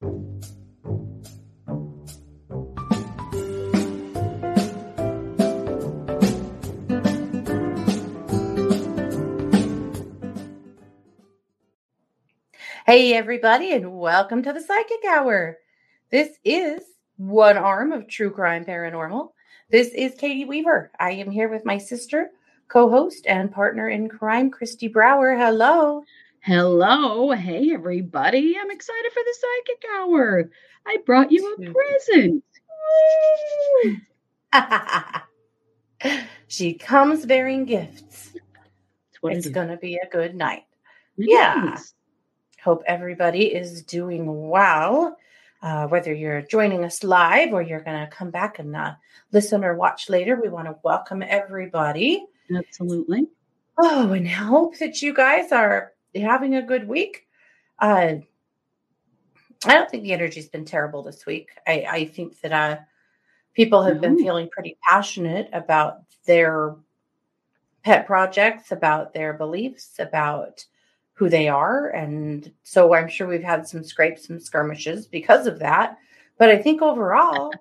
Hey, everybody, and welcome to the Psychic Hour. This is one arm of True Crime Paranormal. This is Katie Weaver. I am here with my sister, co host, and partner in crime, Christy Brower. Hello. Hello. Hey, everybody. I'm excited for the Psychic Hour. I brought you a present. she comes bearing gifts. It's going to be a good night. It yeah. Is. Hope everybody is doing well. Uh, whether you're joining us live or you're going to come back and uh, listen or watch later, we want to welcome everybody. Absolutely. Oh, and hope that you guys are having a good week. Uh, I don't think the energy's been terrible this week. I, I think that uh, people have been feeling pretty passionate about their pet projects, about their beliefs, about who they are. And so I'm sure we've had some scrapes and skirmishes because of that. But I think overall,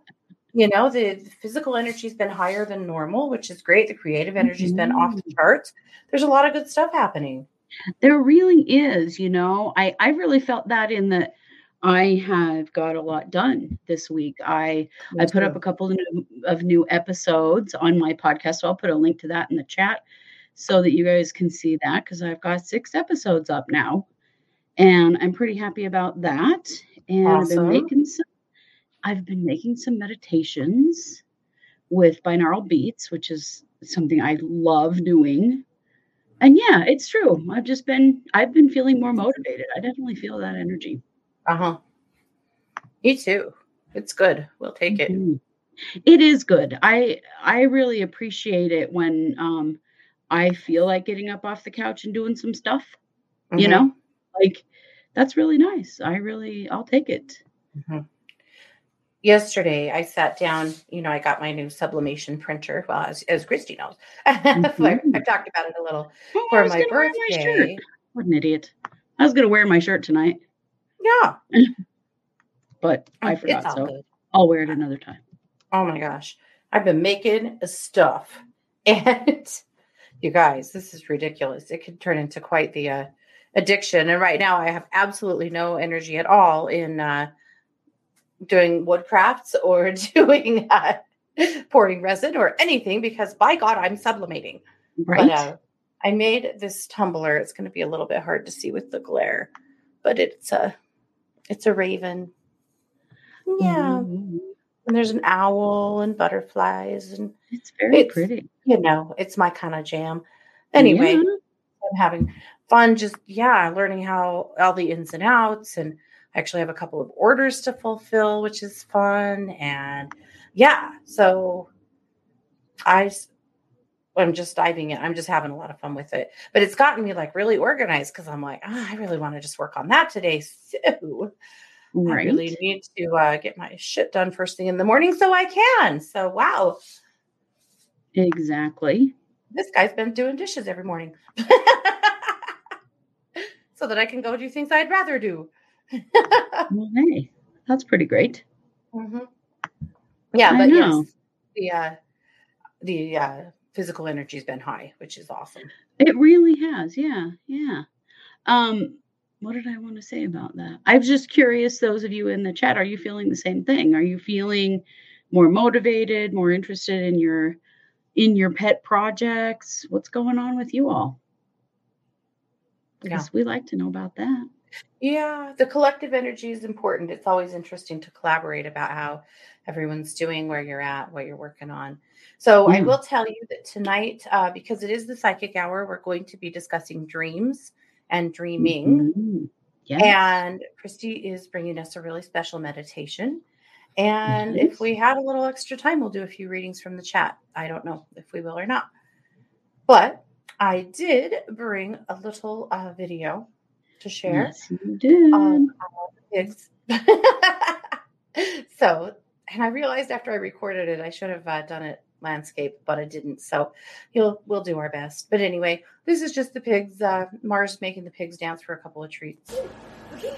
you know, the, the physical energy's been higher than normal, which is great. The creative energy's mm-hmm. been off the mm-hmm. charts. There's a lot of good stuff happening. There really is, you know. I I really felt that in the I have got a lot done this week. I I put up a couple of new, of new episodes on my podcast. So I'll put a link to that in the chat so that you guys can see that because I've got six episodes up now. And I'm pretty happy about that. And awesome. I've been making some I've been making some meditations with binaural beats, which is something I love doing. And yeah, it's true. I've just been I've been feeling more motivated. I definitely feel that energy. Uh-huh. You too. It's good. We'll take it. Mm-hmm. It is good. I I really appreciate it when um I feel like getting up off the couch and doing some stuff. Mm-hmm. You know, like that's really nice. I really, I'll take it. Mm-hmm. Yesterday, I sat down. You know, I got my new sublimation printer. Well, as, as Christy knows, mm-hmm. I, talked about it a little oh, for my birthday. My what an idiot! I was going to wear my shirt tonight. Yeah, but I forgot. So good. I'll wear it another time. Oh my gosh, I've been making stuff and you guys, this is ridiculous. It could turn into quite the uh, addiction. And right now, I have absolutely no energy at all in uh, doing woodcrafts or doing uh, pouring resin or anything because, by God, I'm sublimating. Right. But, uh, I made this tumbler. It's going to be a little bit hard to see with the glare, but it's a it's a raven. Yeah. Mm-hmm and there's an owl and butterflies and it's very it's, pretty. You know, it's my kind of jam. Anyway, yeah. I'm having fun just yeah, learning how all the ins and outs and actually have a couple of orders to fulfill, which is fun and yeah, so I I'm just diving in. I'm just having a lot of fun with it. But it's gotten me like really organized because I'm like, oh, I really want to just work on that today. So Right. I really need to uh, get my shit done first thing in the morning so I can. So, wow. Exactly. This guy's been doing dishes every morning so that I can go do things I'd rather do. well, hey, that's pretty great. Mm-hmm. Yeah, I but know. yes, the uh, the uh, physical energy's been high, which is awesome. It really has. Yeah, yeah. Um, what did I want to say about that? I was just curious, those of you in the chat, are you feeling the same thing? Are you feeling more motivated, more interested in your in your pet projects? What's going on with you all? Because yeah. we like to know about that. Yeah, the collective energy is important. It's always interesting to collaborate about how everyone's doing, where you're at, what you're working on. So I will tell you that tonight, uh, because it is the psychic hour, we're going to be discussing dreams and dreaming. Mm-hmm. Yes. And Christy is bringing us a really special meditation. And yes. if we had a little extra time, we'll do a few readings from the chat. I don't know if we will or not. But I did bring a little uh, video to share. Yes, you did. Um, pigs. so, and I realized after I recorded it, I should have uh, done it landscape, but I didn't. So he'll we'll do our best. But anyway, this is just the pigs. Uh, Mars making the pigs dance for a couple of treats. Okay,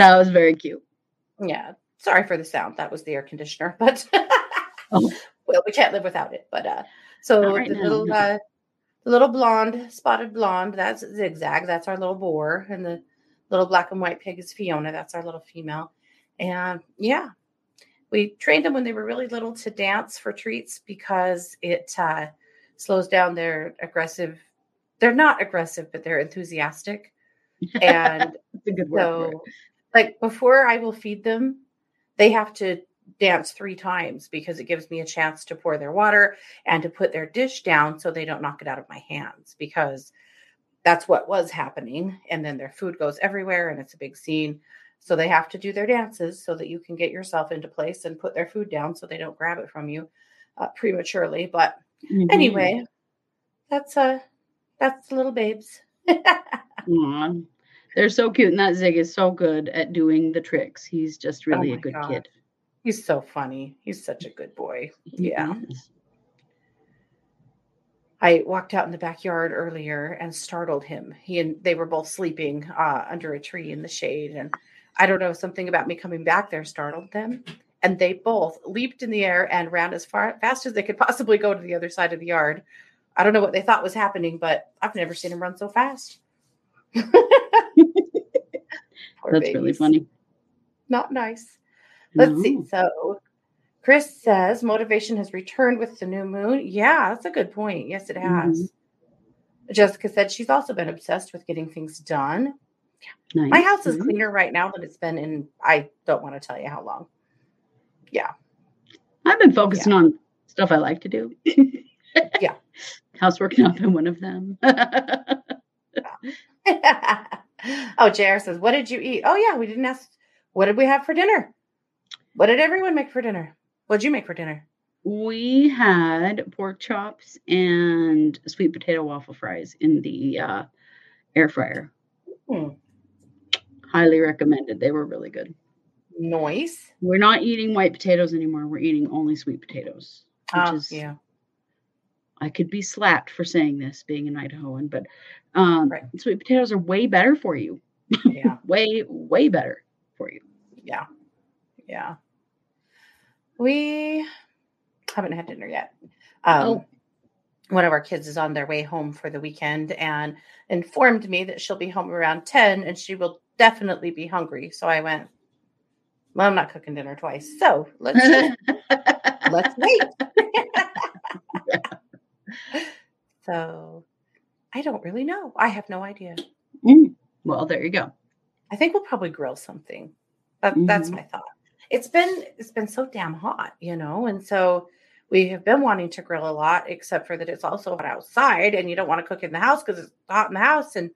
That was very cute. Yeah. Sorry for the sound. That was the air conditioner, but Oh. well, we can't live without it. But uh so right the now, little no. uh the little blonde, spotted blonde, that's zigzag, that's our little boar, and the little black and white pig is Fiona, that's our little female. And yeah, we trained them when they were really little to dance for treats because it uh slows down their aggressive they're not aggressive, but they're enthusiastic. And That's a good word. so, like before I will feed them, they have to dance three times because it gives me a chance to pour their water and to put their dish down so they don't knock it out of my hands because that's what was happening. And then their food goes everywhere and it's a big scene. So they have to do their dances so that you can get yourself into place and put their food down so they don't grab it from you uh, prematurely. But Mhm. anyway, that's uh that's little babes. They're so cute, and that Zig is so good at doing the tricks. He's just really a Oh my good God. kid. He's so funny. He's such a good boy. Yeah. Is. I walked out in the backyard earlier and startled him. He and they were both sleeping uh, under a tree in the shade. And I don't know, something about me coming back there startled them. And they both leaped in the air and ran as far fast as they could possibly go to the other side of the yard. I don't know what they thought was happening, but I've never seen them run so fast. That's really funny. Not nice. Let's No. see. So Chris says motivation has returned with the new moon. Yeah, that's a good point. Yes, it has. Mm-hmm. Jessica said she's also been obsessed with getting things done. Nice. My house is Mhm. cleaner right now than it's been in I don't want to tell you how long. Yeah. I've been focusing on stuff I like to do. Yeah. Housework not been one of them. oh, JR says, What did you eat? Oh, yeah, we didn't ask. What did we have for dinner? What did everyone make for dinner? What'd you make for dinner? we had pork chops and sweet potato waffle fries in the uh, air fryer. Hmm. Highly recommended. They were really good. Noise. We're not eating white potatoes anymore. We're eating only sweet potatoes. Which Oh, is yeah. I could be slapped for saying this, being an Idahoan, but um, Right. sweet potatoes are way better for you. Yeah. Way, way better for you. Yeah. Yeah. We haven't had dinner yet. Um, Oh. One of our kids is on their way home for the weekend and informed me that she'll be home around 10 and she will definitely be hungry. So I went, Well, I'm not cooking dinner twice. So let's let's wait. so I don't really know. I have no idea. Mm. Well, there you go. I think we'll probably grill something. That, That's my thought. It's been it's been so damn hot, you know, and so we have been wanting to grill a lot, except for that it's also hot outside, and you don't want to cook in the house because it's hot in the house. And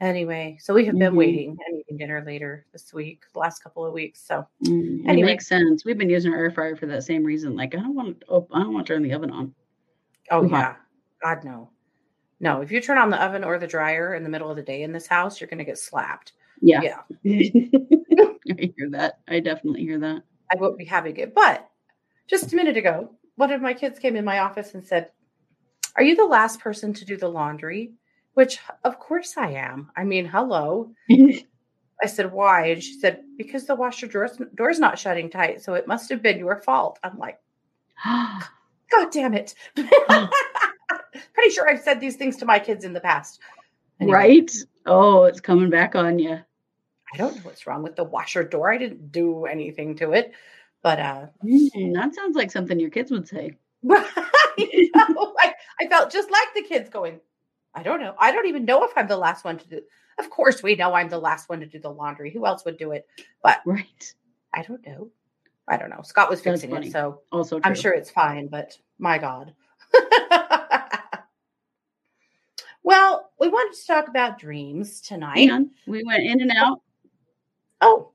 anyway, so we have been Mhm. waiting and eating dinner later this week, the last couple of weeks. So Mm, Anyway. It makes sense. We've been using our air fryer for that same reason. Like I don't want to. Oh, I don't want to turn the oven on. Oh yeah. God no, no. If you turn on the oven or the dryer in the middle of the day in this house, you're going to get slapped. Yeah. Yeah, I hear that. I definitely hear that. I won't be having it. But just a minute ago, one of my kids came in my office and said, Are you the last person to do the laundry? Which, of course, I am. I mean, hello. I said, Why? And she said, Because the washer door's, door's not shutting tight. So it must have been your fault. I'm like, God damn it. Pretty sure I've said these things to my kids in the past. Anyway, right? Oh, it's coming back on you. I don't know what's wrong with the washer door. I didn't do anything to it. But uh Mm, that sounds like something your kids would say. I, know. I, I felt just like the kids going, I don't know. I don't even know if I'm the last one to do. Of course, we know I'm the last one to do the laundry. Who else would do it? But Right. I don't know. I don't know. Scott was fixing it, so Also true. I'm sure it's fine. But my God. well, we wanted to talk about dreams tonight. We went in and out. Oh,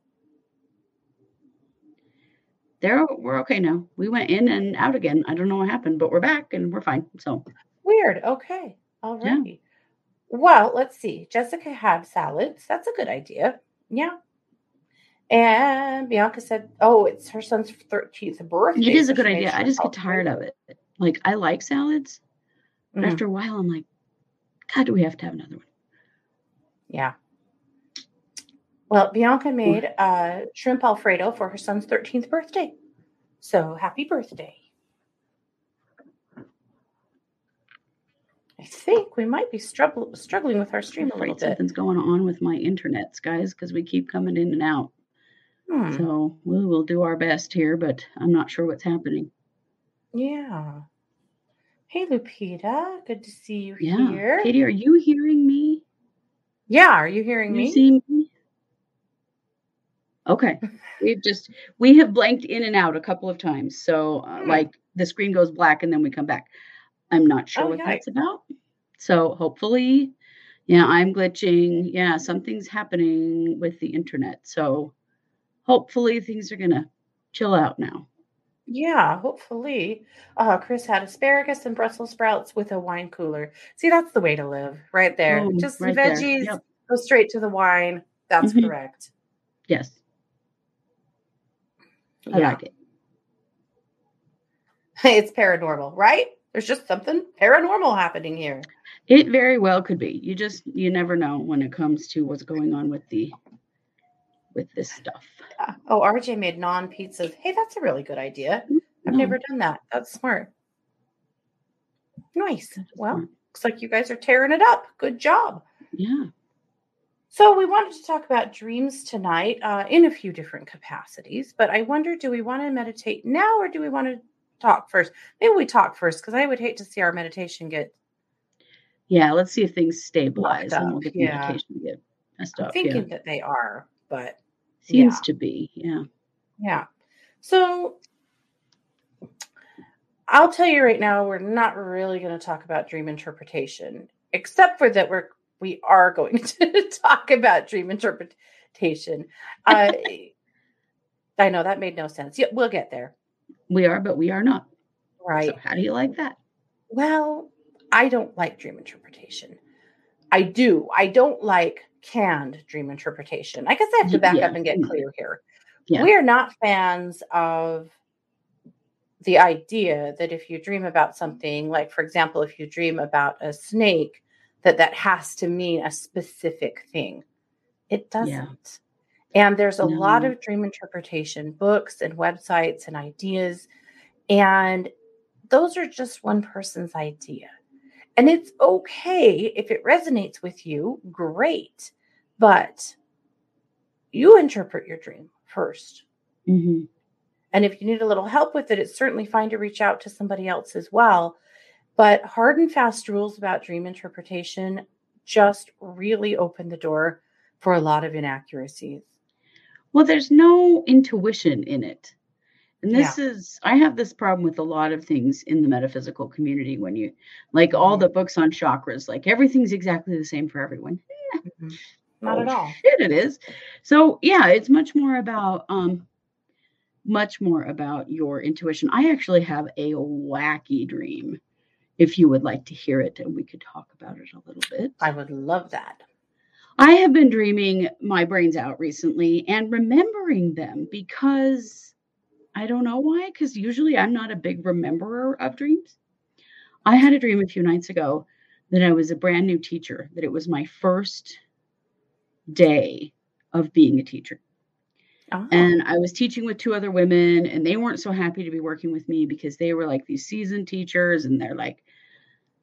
they're we're okay now. We went in and out again. I don't know what happened, but we're back and we're fine. So Weird. Okay. All right. Yeah. Well, let's see. Jessica had salads. That's a good idea. Yeah. And Bianca said, "Oh, it's her son's 13th birthday." it is a good idea. I just get tired of it. Like I like salads, but Mhm. after a while I'm like, God, do we have to have another one? Yeah. Well, Bianca made uh, shrimp Alfredo for her son's 13th birthday. So happy birthday. I think we might be struggle- struggling with our stream a little bit. something's going on with my internets, guys, because we keep coming in and out. Hmm. So we will do our best here, but I'm not sure what's happening. Yeah. Hey, Lupita. Good to see you Yeah. here. Katie, are you hearing me? Yeah. Are you hearing you me? see me? Okay. We've just we have blanked in and out a couple of times. So uh, Hmm. like the screen goes black and then we come back. I'm not sure Oh, what yikes. that's about. So hopefully, yeah, I'm glitching. Yeah, something's happening with the internet. So hopefully things are gonna chill out now. Yeah, hopefully. Uh, Chris had asparagus and Brussels sprouts with a wine cooler. See, that's the way to live right there. Boom, Just right veggies, Yep. go straight to the wine. That's Mhm. correct. Yes, I Yeah. like it. It's paranormal, right? There's just something paranormal happening here. It very well could be. You just you never know when it comes to what's going on with the with this stuff. Yeah. Oh, RJ made naan pizzas. Hey, that's a really good idea. I've No, never done that. That's smart. Nice. Well, looks like you guys are tearing it up. Good job. yeah. So, we wanted to talk about dreams tonight uh, in a few different capacities, but I wonder do we want to meditate now or do we want to talk first? Maybe we talk first because I would hate to see our meditation get. Yeah, let's see if things stabilize and we'll get the yeah. medication to get messed I'm up. thinking Yeah. that they are, but Seems yeah. to be. Yeah. Yeah. So I'll tell you right now, we're not really going to talk about dream interpretation, except for that we're we are going to talk about dream interpretation. Uh, I know that made no sense. Yeah, we'll get there. We are, but we are not. Right. So how do you like that? Well, I don't like dream interpretation. I do. I don't like canned dream interpretation. I guess I have to back yeah, up and get mm. clear here. Yeah. We are not fans of the idea that if you dream about something, like for example, if you dream about a snake, that that has to mean a specific thing. It doesn't. And there's a lot of dream interpretation books and websites and ideas. And those are just one person's idea. And it's okay if it resonates with you, great. But you interpret your dream first. hmm And if you need a little help with it, it's certainly fine to reach out to somebody else as well. But hard and fast rules about dream interpretation just really open the door for a lot of inaccuracies. Well, there's no intuition in it. And this is, I have this problem with a lot of things in the metaphysical community when you, like all Mhm. the books on chakras, like everything's exactly the same for everyone. Not Oh, at all. Shit, it is. So yeah, it's much more about um much more about your intuition. I actually have a wacky dream. If you would like to hear it, and we could talk about it a little bit. I would love that. I have been dreaming my brains out recently and remembering them because I don't know why, because usually I'm not a big rememberer of dreams. I had a dream a few nights ago that I was a brand new teacher, that it was my first day of being a teacher. Oh, And I was teaching with two other women, and they weren't so happy to be working with me because they were like these seasoned teachers, and they're like,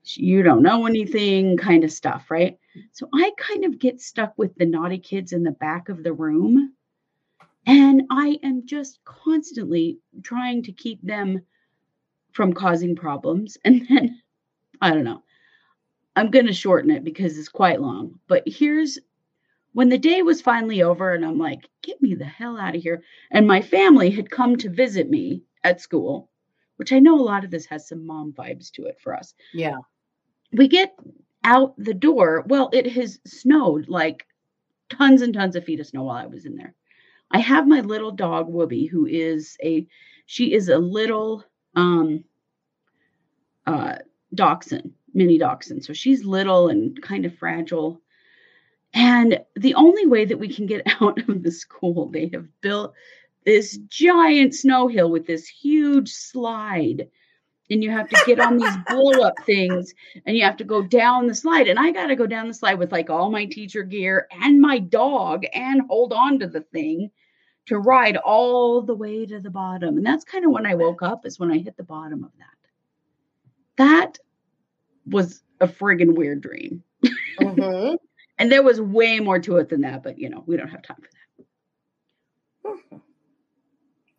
you don't know anything kind of stuff, right? So I kind of get stuck with the naughty kids in the back of the room. And I am just constantly trying to keep them from causing problems. And then, I don't know, I'm going to shorten it because it's quite long. But here's when the day was finally over, and I'm like, get me the hell out of here. And my family had come to visit me at school, which I know a lot of this has some mom vibes to it for us yeah. we get out the door. Well, it has snowed like tons and tons of feet of snow while I was in there. I have my little dog Whoopi, who is a she is a little um uh dachshund, mini dachshund. So she's little and kind of fragile. And the only way that we can get out of the school, they have built this giant snow hill with this huge slide. And you have to get on these blow up things and you have to go down the slide. And I got to go down the slide with like all my teacher gear and my dog and hold on to the thing to ride all the way to the bottom. And that's kind of when I woke up, is when I hit the bottom of that. That was a friggin' weird dream. Mm-hmm. and there was way more to it than that, but you know, we don't have time for that.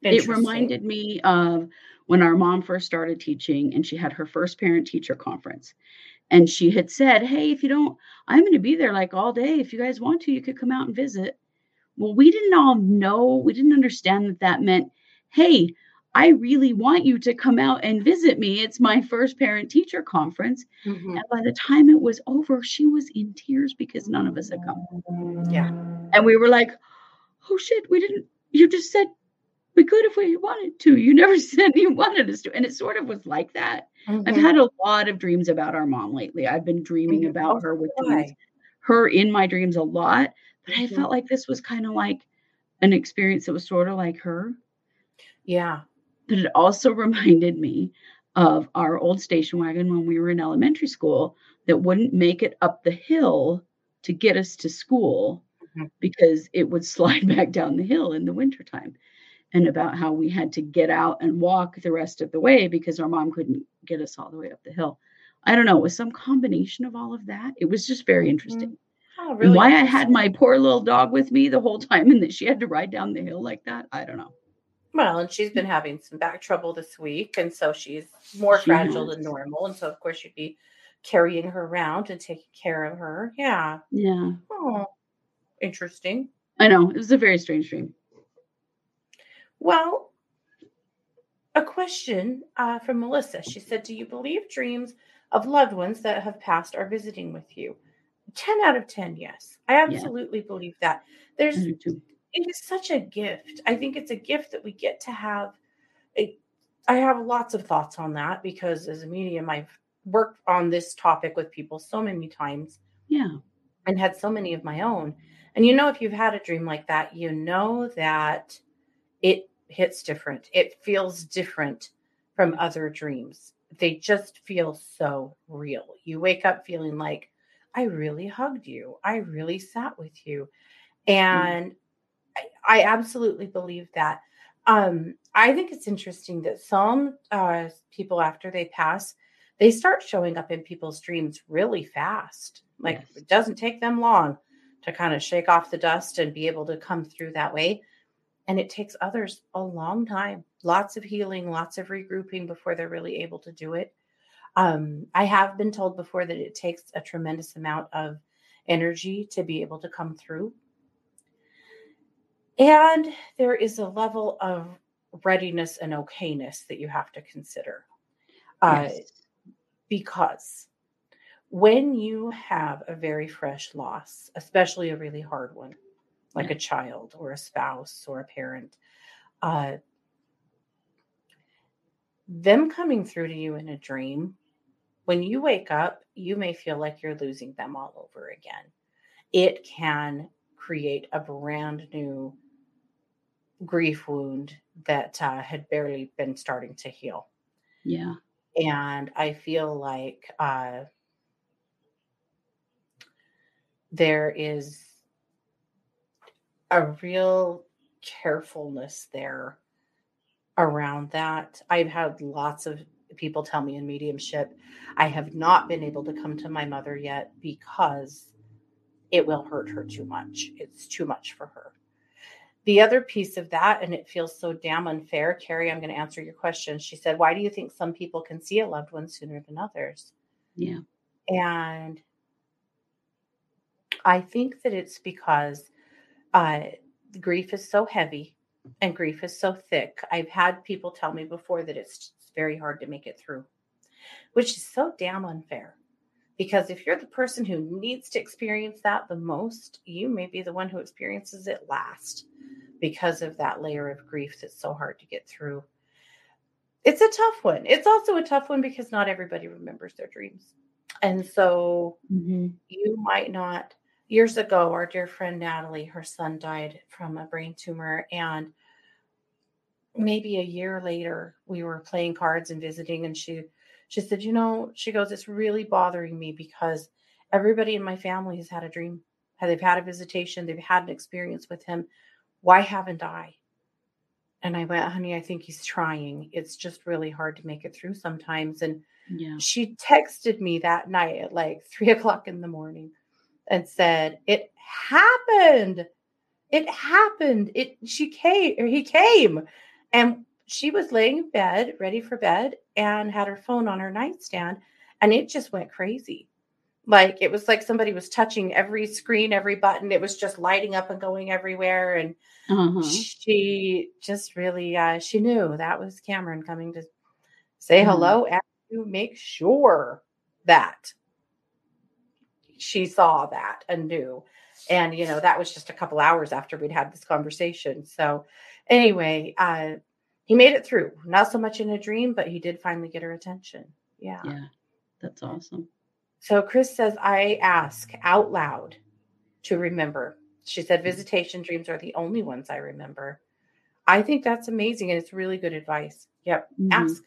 It reminded me of when our mom first started teaching and she had her first parent teacher conference. And she had said, Hey, if you don't, I'm going to be there like all day. If you guys want to, you could come out and visit. Well, we didn't all know, we didn't understand that that meant, Hey, I really want you to come out and visit me. It's my first parent teacher conference. Mm-hmm. And by the time it was over, she was in tears because none of us had come. Yeah. And we were like, oh shit, we didn't, you just said we could if we wanted to. You never said you wanted us to. And it sort of was like that. Mm-hmm. I've had a lot of dreams about our mom lately. I've been dreaming about her with dreams, her in my dreams a lot. But I felt mm-hmm. like this was kind of like an experience that was sort of like her. Yeah. But it also reminded me of our old station wagon when we were in elementary school that wouldn't make it up the hill to get us to school mm-hmm. because it would slide back down the hill in the wintertime and about how we had to get out and walk the rest of the way because our mom couldn't get us all the way up the hill. I don't know, it was some combination of all of that. It was just very mm-hmm. interesting. Oh, really why I had my poor little dog with me the whole time and that she had to ride down the hill like that, I don't know. Well, and she's been having some back trouble this week, and so she's more she fragile has. than normal. And so, of course, you'd be carrying her around and taking care of her. Yeah. Yeah. Oh, interesting. I know. It was a very strange dream. Well, a question uh, from Melissa. She said, Do you believe dreams of loved ones that have passed are visiting with you? 10 out of 10, yes. I absolutely yeah. believe that. There's it is such a gift. I think it's a gift that we get to have. A, I have lots of thoughts on that because as a medium, I've worked on this topic with people so many times. Yeah. And had so many of my own. And you know, if you've had a dream like that, you know that it hits different. It feels different from other dreams. They just feel so real. You wake up feeling like, I really hugged you. I really sat with you. Mm. And mm. I, absolutely believe that. Um, I think it's interesting that some uh, people, after they pass, they start showing up in people's dreams really fast. Like yes. it doesn't take them long to kind of shake off the dust and be able to come through that way. And it takes others a long time, lots of healing, lots of regrouping before they're really able to do it. Um, I have been told before that it takes a tremendous amount of energy to be able to come through. And there is a level of readiness and okayness that you have to consider. Uh, yes. Because when you have a very fresh loss, especially a really hard one, like yeah. a child or a spouse or a parent, uh, them coming through to you in a dream, when you wake up, you may feel like you're losing them all over again. It can create a brand new grief wound that uh, had barely been starting to heal. Yeah. And I feel like uh, there is a real carefulness there around that. I've had lots of people tell me in mediumship, I have not been able to come to my mother yet because it will hurt her too much. It's too much for her the other piece of that, and it feels so damn unfair, Carrie, I'm going to answer your question. She said, Why do you think some people can see a loved one sooner than others? Yeah. And I think that it's because uh, grief is so heavy and grief is so thick. I've had people tell me before that it's very hard to make it through, which is so damn unfair. Because if you're the person who needs to experience that the most, you may be the one who experiences it last because of that layer of grief that's so hard to get through. It's a tough one. It's also a tough one because not everybody remembers their dreams. And so Mm-hmm. you might not. Years ago, our dear friend Natalie, her son died from a brain tumor. And maybe a year later, we were playing cards and visiting, and she she said, you know, she goes, it's really bothering me because everybody in my family has had a dream. They've had a visitation, they've had an experience with him. Why haven't I? And I went, honey, I think he's trying. It's just really hard to make it through sometimes. And Yeah. she texted me that night at like three o'clock in the morning and said, It happened. It happened. It she came or he came. And she was laying in bed, ready for bed, and had her phone on her nightstand, and it just went crazy. Like it was like somebody was touching every screen, every button. It was just lighting up and going everywhere. And Uh-huh. she just really uh she knew that was Cameron coming to say Mhm. hello and to make sure that she saw that and knew. And you know, that was just a couple hours after we'd had this conversation. So anyway, uh he made it through. Not so much in a dream, but he did finally get her attention. Yeah. Yeah. That's awesome. So Chris says, I ask out loud to remember. She said, visitation dreams are the only ones I remember. I think that's amazing. And it's really good advice. Yep. Mhm. Ask,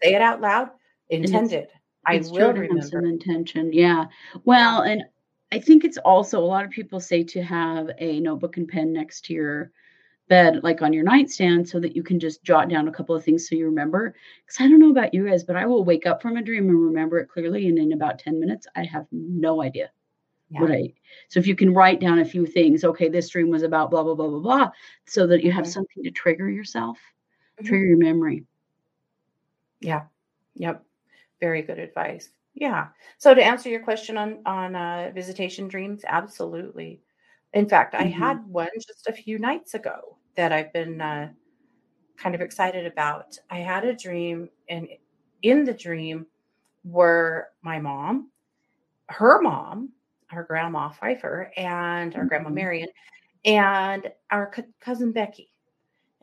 say it out loud, it's- intended. I will have some remember. intention. Yeah. Well, and I think it's also a lot of people say to have a notebook and pen next to your bed, like on your nightstand, so that you can just jot down a couple of things so you remember. Because I don't know about you guys, but I will wake up from a dream and remember it clearly. And in about 10 minutes, I have no idea Yeah. what I. So if you can write down a few things, okay, this dream was about blah, blah, blah, blah, blah, so that you have Mhm. something to trigger yourself, Mhm. trigger your memory. Yeah. Yep. Very good advice. Yeah. So to answer your question on on uh, visitation dreams, absolutely. In fact, I Mhm. had one just a few nights ago that I've been uh, kind of excited about. I had a dream, and in the dream were my mom, her mom, her grandma Pfeiffer, and our grandma Mhm. Marion, and our cou- cousin Becky.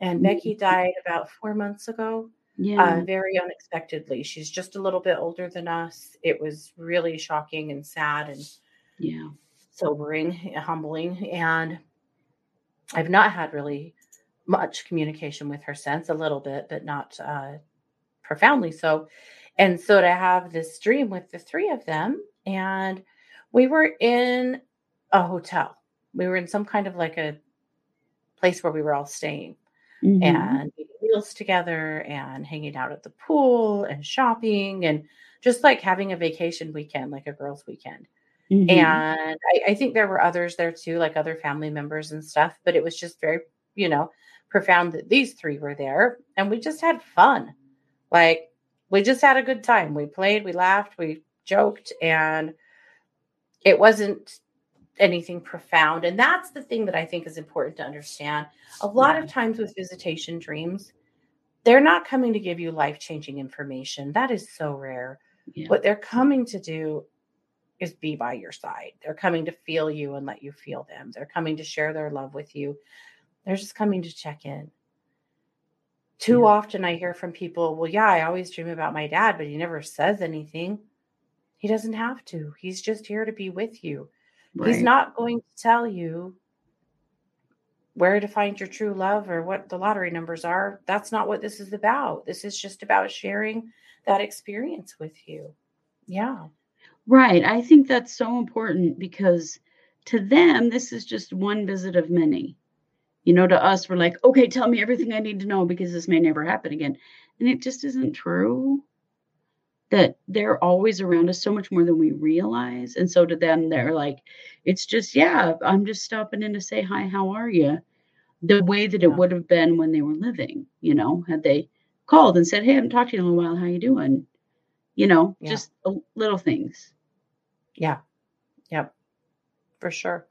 And Becky died about four months ago Yeah. uh, very unexpectedly. She's just a little bit older than us. It was really shocking and sad and yeah. sobering, and humbling. And I've not had really much communication with her since, a little bit, but not uh, profoundly so. And so to have this dream with the three of them, and we were in a hotel. We were in some kind of like a place where we were all staying Mhm. and eating meals together and hanging out at the pool and shopping and just like having a vacation weekend, like a girls' weekend. Mhm. And I, I think there were others there too, like other family members and stuff, but it was just very, you know, profound that these three were there and we just had fun. Like we just had a good time. We played, we laughed, we joked, and it wasn't anything profound. And that's the thing that I think is important to understand. A lot Yeah. of times with visitation dreams, they're not coming to give you life changing information. That is so rare. yeah. What they're coming to do is be by your side. They're coming to feel you and let you feel them. They're coming to share their love with you. They're just coming to check in. Too Yeah. often I hear from people, well, yeah, I always dream about my dad, but he never says anything. He doesn't have to. He's just here to be with you. He's not going to tell you where to find your true love or what the lottery numbers are. That's not what this is about. This is just about sharing that experience with you. Yeah. Right. I think that's so important because to them, this is just one visit of many. You know, to us, we're like, okay, tell me everything I need to know because this may never happen again. And it just isn't true that they're always around us so much more than we realize. And so to them, they're like, it's just, yeah, I'm just stopping in to say, hi, how are you? The way that it would have been when they were living, you know, had they called and said, hey, I haven't talked to you in a while. How you doing? You know, Yeah. just uh, little things. Yeah. Yep. For sure.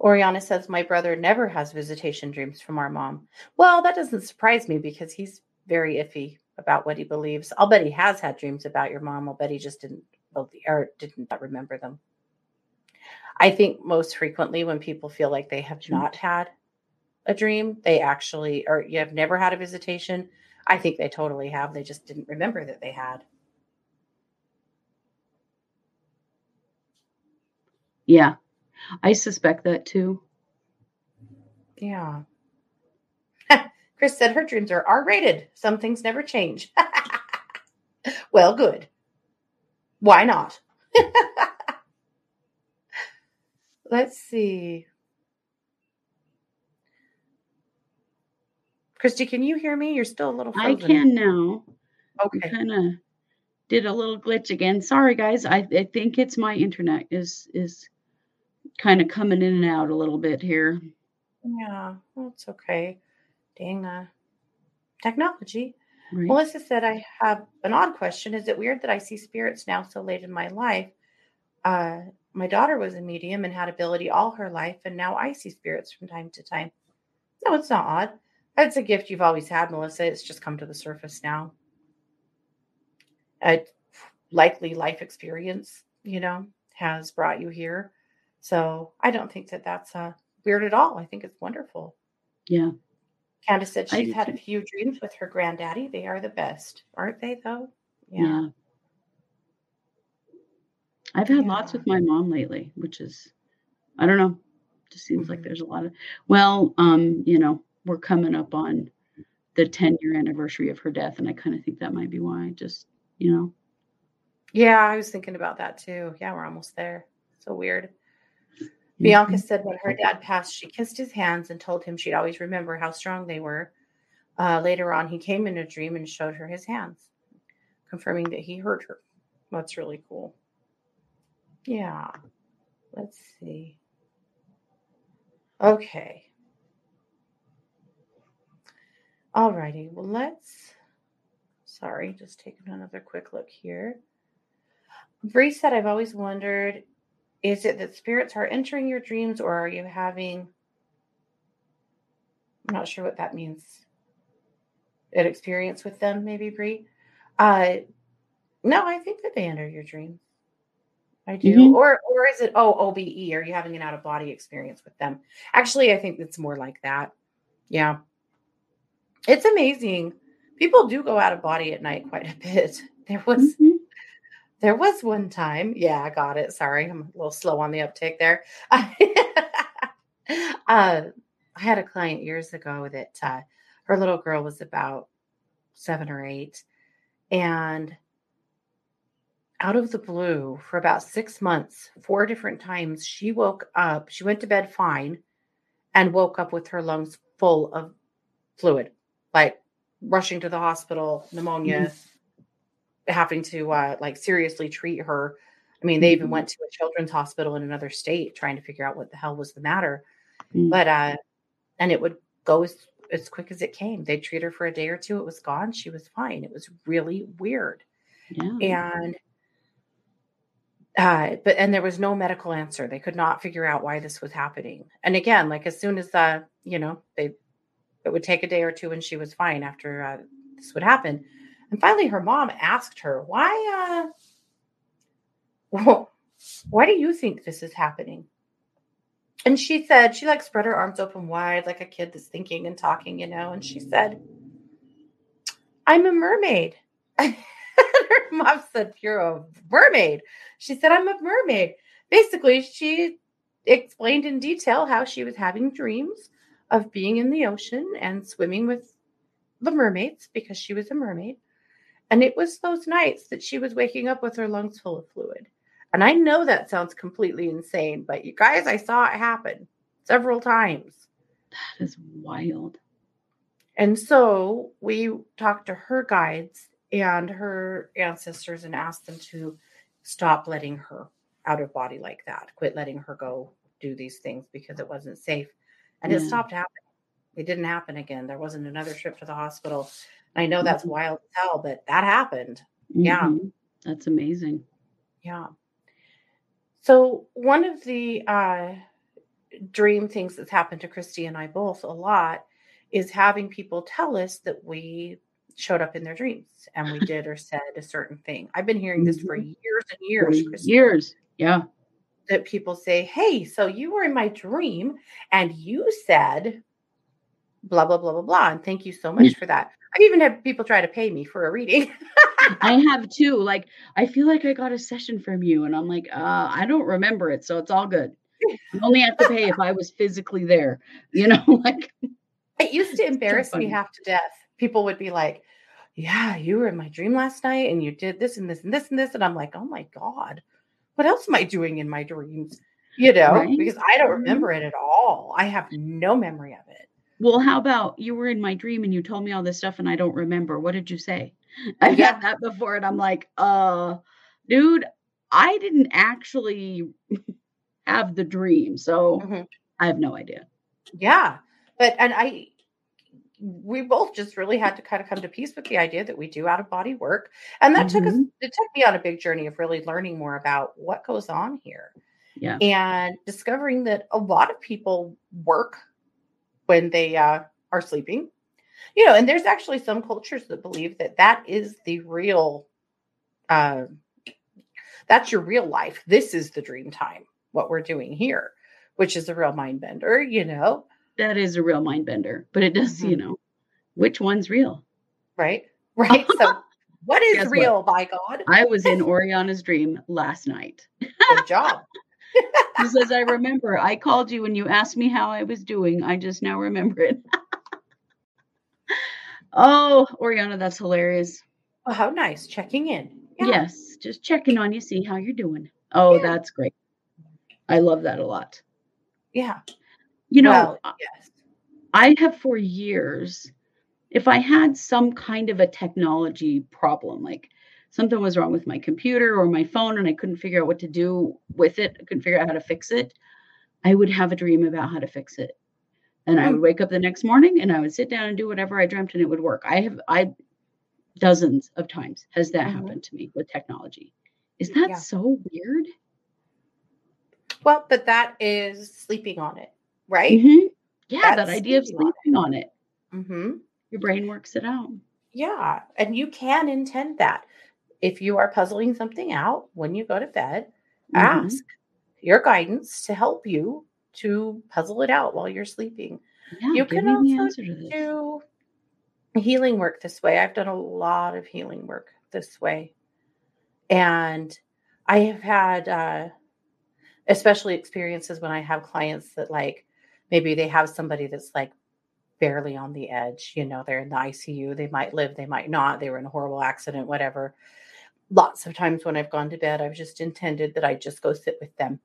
Oriana says, My brother never has visitation dreams from our mom. Well, that doesn't surprise me because he's very iffy about what he believes. I'll bet he has had dreams about your mom. I'll bet he just didn't believe or didn't remember them. I think most frequently when people feel like they have not had a dream, they actually, or you have never had a visitation, I think they totally have. They just didn't remember that they had. Yeah, I suspect that too. Yeah. Chris said her dreams are R rated. Some things never change. well, good. Why not? Let's see. Christy, can you hear me? You're still a little I can now. Okay. Kind of did a little glitch again. Sorry, guys. I, I think it's my internet is is kind of coming in and out a little bit here. Yeah, well, it's okay. Dang uh, technology. Right. Melissa said, I have an odd question. Is it weird that I see spirits now so late in my life? Uh, my daughter was a medium and had ability all her life, and now I see spirits from time to time. No, it's not odd. That's a gift you've always had, Melissa. It's just come to the surface now. A likely life experience, you know, has brought you here. So I don't think that that's uh, weird at all. I think it's wonderful. yeah. Candace said she's had a few dreams with her granddaddy. They are the best, aren't they, though? Yeah. I've had lots with my mom lately, which is I don't know. Just seems like Mhm. there's a lot of well, um, you know, we're coming up on the 10 year anniversary of her death, and I kind of think that might be why. Just, you know, Yeah, I was thinking about that too. Yeah, we're almost there. So weird. Mm-hmm. Bianca said when her dad passed, she kissed his hands and told him she'd always remember how strong they were. Uh, later on, he came in a dream and showed her his hands, confirming that he heard her. That's really cool. Yeah. Let's see. Okay. All righty. Well, let's. Sorry, just taking another quick look here. Bree said, I've always wondered is it that spirits are entering your dreams or are you having. I'm not sure what that means. An experience with them, maybe, Bree? Uh, no, I think that they enter your dreams. I do. Mhm. Or or is it oh OBE? Are you having an out of body experience with them? Actually, I think it's more like that. Yeah. It's amazing. People do go out of body at night quite a bit. There was Mhm. There was one time. Yeah, I got it. Sorry, I'm a little slow on the uptake there. uh, I had a client years ago that uh, her little girl was about seven or eight, and out of the blue, for about six months, four different times, she woke up. She went to bed fine, and woke up with her lungs full of fluid, like rushing to the hospital, pneumonia, having to uh, like seriously treat her. I mean, they even Mhm. went to a children's hospital in another state trying to figure out what the hell was the matter. Mm. But uh, and it would go as as quick as it came. They'd treat her for a day or two. It was gone. She was fine. It was really weird. Yeah. And uh, but and there was no medical answer. They could not figure out why this was happening. And again, like as soon as uh, you know, they it would take a day or two and she was fine after uh, this would happen. And finally her mom asked her, "Why uh well, why do you think this is happening?" And she said, she like spread her arms open wide like a kid that's thinking and talking, you know, and she said, "I'm a mermaid." Her mom said, You're a mermaid. She said, I'm a mermaid. Basically, she explained in detail how she was having dreams of being in the ocean and swimming with the mermaids because she was a mermaid. And it was those nights that she was waking up with her lungs full of fluid. And I know that sounds completely insane, but you guys, I saw it happen several times. That is wild. And so we talked to her guides and her ancestors and asked them to stop letting her out of body like that, quit letting her go do these things because it wasn't safe. And it stopped happening. It didn't happen again. There wasn't another trip to the hospital. I know that's Mhm. wild as hell, but that happened. Yeah. Mhm. That's amazing. Yeah. So one of the uh, dream things that's happened to Christy and I both a lot is having people tell us that we showed up in their dreams and we did or said a certain thing. I've been hearing this for years and years, Christy, years. Yeah. that people say, "Hey, so you were in my dream and you said," blah blah blah blah blah and thank you so much for that i've even had people try to pay me for a reading I have too. Like, I feel like I got a session from you, and I'm like, uh, I don't remember it, so it's all good. You only have to pay if I was physically there. You know, like it used to embarrass me half to death. People would be like, Yeah, you were in my dream last night and you did this and this and this and this. And I'm like, Oh my God, what else am I doing in my dreams? You know, right? because I don't mm-hmm. remember it at all. I have no memory of it. Well, how about you were in my dream and you told me all this stuff and I don't remember? What did you say? I've yeah. had that before, and I'm like, uh, dude, I didn't actually have the dream. So mm-hmm. I have no idea. Yeah. But, and I, we both just really had to kind of come to peace with the idea that we do out of body work. And that mm-hmm. took us, mm-hmm. it took me on a big journey of really learning more about what goes on here. Yeah. And discovering that a lot of people work when they uh, are sleeping you know, and there's actually some cultures that believe that that is the real, uh, that's your real life. This is the dream time, what we're doing here, which is a real mind bender, you know. That is a real mind bender, but it does, mm-hmm. you know, which one's real? Right. Right. So, what is Guess real what? by God? I was in Oriana's dream last night. Good job. he says, I remember I called you and you asked me how I was doing. I just now remember it. Oh, Oriana, that's hilarious. Oh, how nice. Checking in. Yeah. Yes, just checking on you, see how you're doing. Oh, yeah. that's great. I love that a lot. Yeah. You know, well, yes. I have for years, if I had some kind of a technology problem, like something was wrong with my computer or my phone and I couldn't figure out what to do with it, I couldn't figure out how to fix it, I would have a dream about how to fix it and I would oh. wake up the next morning and I would sit down and do whatever I dreamt and it would work. I have I dozens of times has that mm-hmm. happened to me with technology. Is that yeah. so weird? Well, but that is sleeping on it, right? Mm-hmm. Yeah, That's that idea of sleeping on it. On it. Mm-hmm. Your brain works it out. Yeah, and you can intend that. If you are puzzling something out when you go to bed, mm-hmm. ask your guidance to help you to puzzle it out while you're sleeping. Yeah, you can also do healing work this way. I've done a lot of healing work this way. And I have had uh, especially experiences when I have clients that like maybe they have somebody that's like barely on the edge, you know, they're in the ICU, they might live, they might not, they were in a horrible accident, whatever. Lots of times when I've gone to bed, I've just intended that I just go sit with them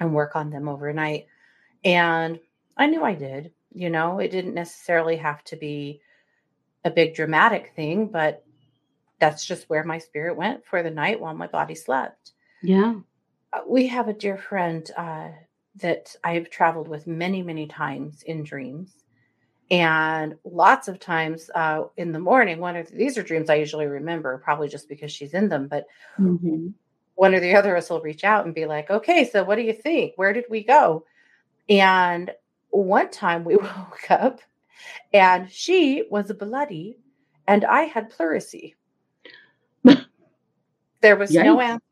and work on them overnight. And I knew I did, you know, it didn't necessarily have to be a big dramatic thing, but that's just where my spirit went for the night while my body slept. Yeah. Uh, we have a dear friend uh, that I have traveled with many, many times in dreams. And lots of times uh, in the morning, one of these are dreams I usually remember, probably just because she's in them. But mm-hmm one or the other of us will reach out and be like, okay, so what do you think? Where did we go? And one time we woke up and she was bloody and I had pleurisy. there was Yikes. no answer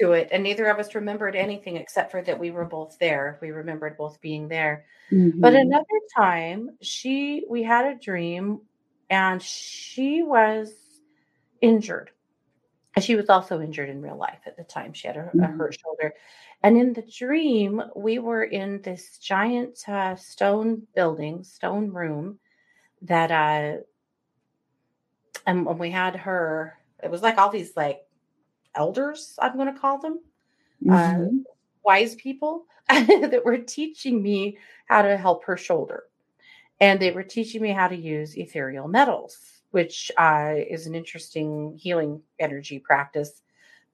to it. And neither of us remembered anything except for that we were both there. We remembered both being there. Mm-hmm. But another time, she, we had a dream and she was injured she was also injured in real life at the time. She had a, mm-hmm. a hurt shoulder. And in the dream, we were in this giant uh, stone building, stone room that, uh, and when we had her, it was like all these like elders, I'm going to call them, uh, mm-hmm. uh, wise people that were teaching me how to help her shoulder. And they were teaching me how to use ethereal metals which uh, is an interesting healing energy practice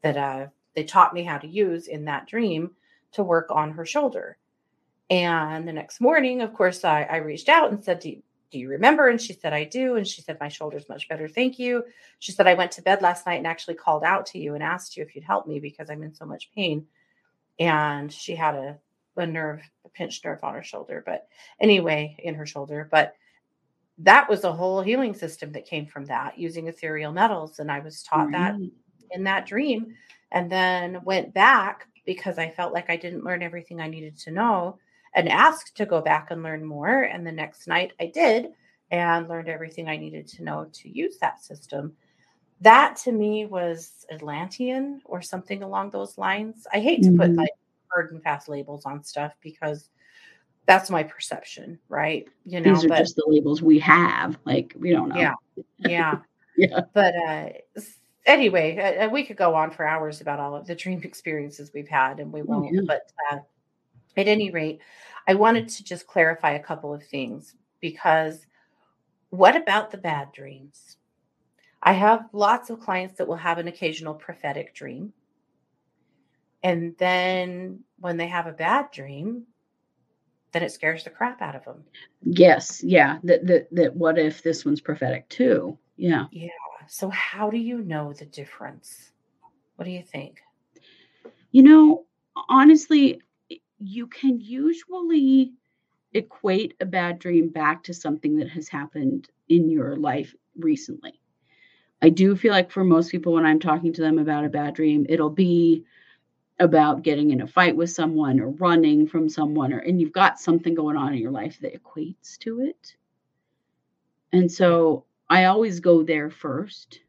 that uh, they taught me how to use in that dream to work on her shoulder. And the next morning, of course, I, I reached out and said, do you, do you remember? And she said, I do. And she said, My shoulder's much better. Thank you. She said, I went to bed last night and actually called out to you and asked you if you'd help me because I'm in so much pain. And she had a, a nerve, a pinched nerve on her shoulder, but anyway, in her shoulder. But that was a whole healing system that came from that using ethereal metals. And I was taught mm-hmm. that in that dream and then went back because I felt like I didn't learn everything I needed to know and asked to go back and learn more. And the next night I did and learned everything I needed to know to use that system. That to me was Atlantean or something along those lines. I hate to mm-hmm. put like hard and fast labels on stuff because that's my perception, right? You know, these are but, just the labels we have. Like we don't know. Yeah, yeah, yeah. But uh, anyway, uh, we could go on for hours about all of the dream experiences we've had, and we oh, won't. Oh, yeah. But uh, at any rate, I wanted to just clarify a couple of things because what about the bad dreams? I have lots of clients that will have an occasional prophetic dream. And then when they have a bad dream, then it scares the crap out of them. Yes, yeah. That that that what if this one's prophetic too? Yeah. Yeah. So how do you know the difference? What do you think? You know, honestly, you can usually equate a bad dream back to something that has happened in your life recently. I do feel like for most people, when I'm talking to them about a bad dream, it'll be about getting in a fight with someone or running from someone, or and you've got something going on in your life that equates to it. And so I always go there first.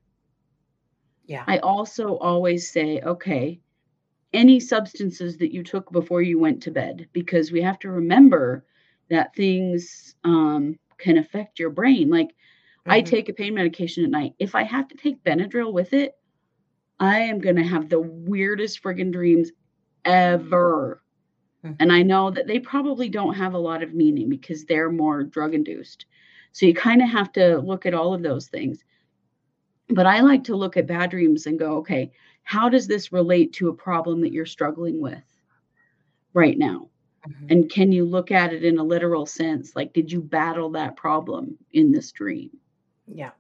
Yeah. I also always say, okay, any substances that you took before you went to bed, because we have to remember that things um, can affect your brain. Like mm-hmm. I take a pain medication at night. If I have to take Benadryl with it, I am going to have the weirdest friggin' dreams ever. Mm-hmm. And I know that they probably don't have a lot of meaning because they're more drug induced. So you kind of have to look at all of those things. But I like to look at bad dreams and go, okay, how does this relate to a problem that you're struggling with right now? Mm-hmm. And can you look at it in a literal sense? Like, did you battle that problem in this dream? Yeah.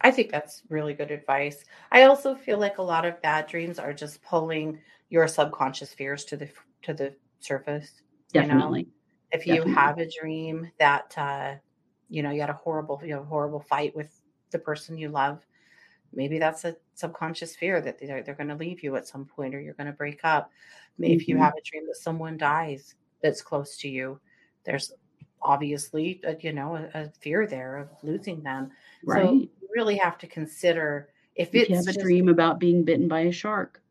I think that's really good advice. I also feel like a lot of bad dreams are just pulling your subconscious fears to the to the surface. Definitely. You know? If you Definitely. have a dream that uh, you know you had a horrible you know horrible fight with the person you love, maybe that's a subconscious fear that they're, they're going to leave you at some point or you're going to break up. Maybe mm-hmm. if you have a dream that someone dies that's close to you, there's obviously a, you know a, a fear there of losing them. Right. So you really have to consider if, if you have just, a dream about being bitten by a shark.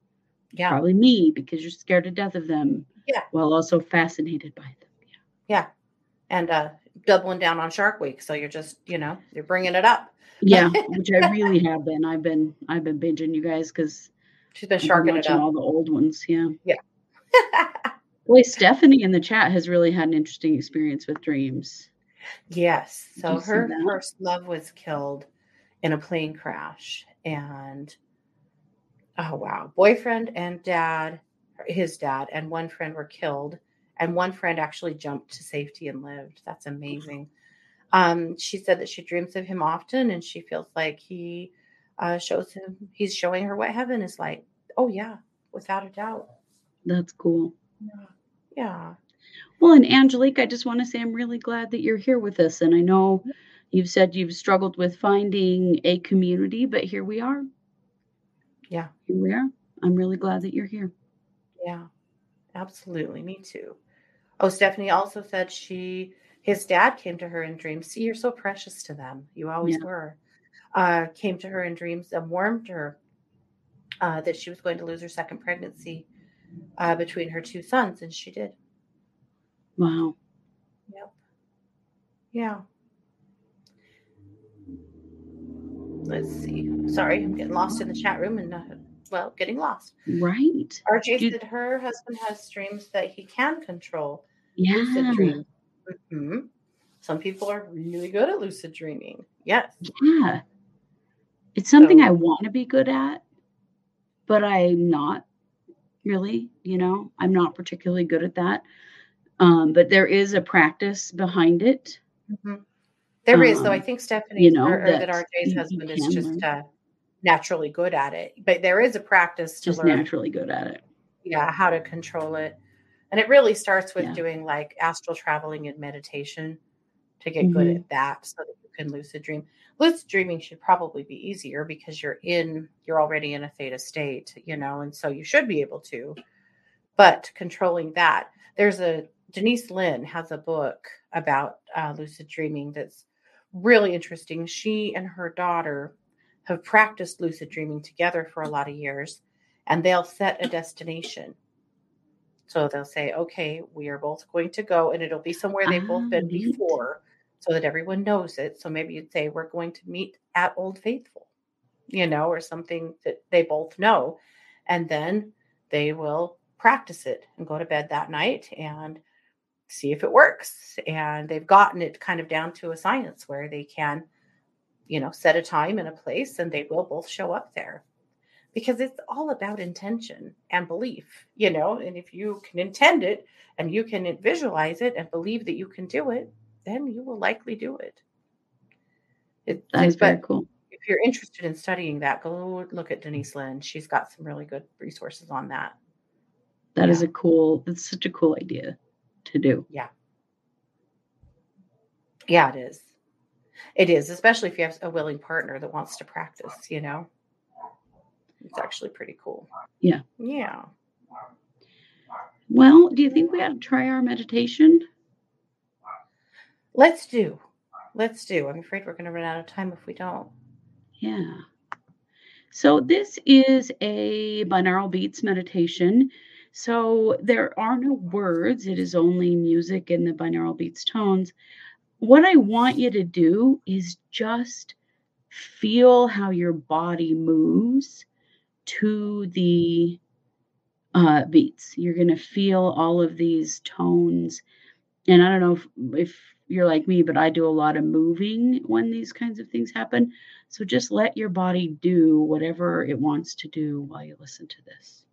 Yeah. Probably me because you're scared to death of them. Yeah. While also fascinated by them. Yeah. Yeah. And uh doubling down on Shark Week. So you're just, you know, you're bringing it up. Yeah, which I really have been. I've been I've been binging you guys because she's been sharking up. All the old ones, yeah. Yeah. Boy, Stephanie in the chat has really had an interesting experience with dreams. Yes. So her first love was killed in a plane crash. And oh wow. Boyfriend and dad, his dad, and one friend were killed. And one friend actually jumped to safety and lived. That's amazing. Um, she said that she dreams of him often and she feels like he uh, shows him, he's showing her what heaven is like. Oh, yeah, without a doubt. That's cool. Yeah. Yeah. Well, and Angelique, I just want to say I'm really glad that you're here with us. And I know you've said you've struggled with finding a community, but here we are. Yeah. Here we are. I'm really glad that you're here. Yeah, absolutely. Me too. Oh, Stephanie also said she his dad came to her in dreams. See, you're so precious to them. You always yeah. were. Uh, came to her in dreams and warned her uh, that she was going to lose her second pregnancy uh, between her two sons, and she did. Wow. Yep. Yeah. Let's see. Sorry, I'm getting lost in the chat room and, uh, well, getting lost. Right. RJ said her husband has dreams that he can control. Yeah. Lucid dreams Mm-hmm. Some people are really good at lucid dreaming. Yes. Yeah. It's something so, I want to be good at, but I'm not really, you know, I'm not particularly good at that. Um, but there is a practice behind it. Mm-hmm. There um, is, though. I um, think Stephanie, you know, or, or that, RJ's husband is just uh, naturally good at it. But there is a practice to just learn. naturally good at it. Yeah, how to control it. And it really starts with yeah. doing like astral traveling and meditation to get mm-hmm. good at that so that you can lucid dream. Lucid dreaming should probably be easier because you're in, you're already in a theta state, you know, and so you should be able to. But controlling that, There's a Denise Linn has a book about uh, lucid dreaming that's really interesting. She and her daughter have practiced lucid dreaming together for a lot of years, and they'll set a destination. So they'll say, okay, we are both going to go, and it'll be somewhere they've both been Ah, neat. before so that everyone knows it. So maybe you'd say, we're going to meet at Old Faithful, you know, or something that they both know. And then they will practice it and go to bed that night and see if it works. And they've gotten it kind of down to a science where they can, you know, set a time and a place and they will both show up there because it's all about intention and belief, you know. And if you can intend it and you can visualize it and believe that you can do it, then you will likely do it. it That is very cool. if you're interested in studying that, go look at Denise Linn. She's got some really good resources on that. That is Yeah. a cool. That's such a cool idea to do. Yeah. Yeah, it is. It is, especially if you have a willing partner that wants to practice, you know. It's actually pretty cool. Yeah. Yeah. Well, do you think we ought to try our meditation? Let's do. Let's do. I'm afraid we're going to run out of time if we don't. Yeah. So this is a binaural beats meditation. So there are no words, it is only music in the binaural beats tones. What I want you to do is just feel how your body moves to the uh, beats. You're going to feel all of these tones. And I don't know if, if you're like me, but I do a lot of moving when these kinds of things happen. So just let your body do whatever it wants to do while you listen to this.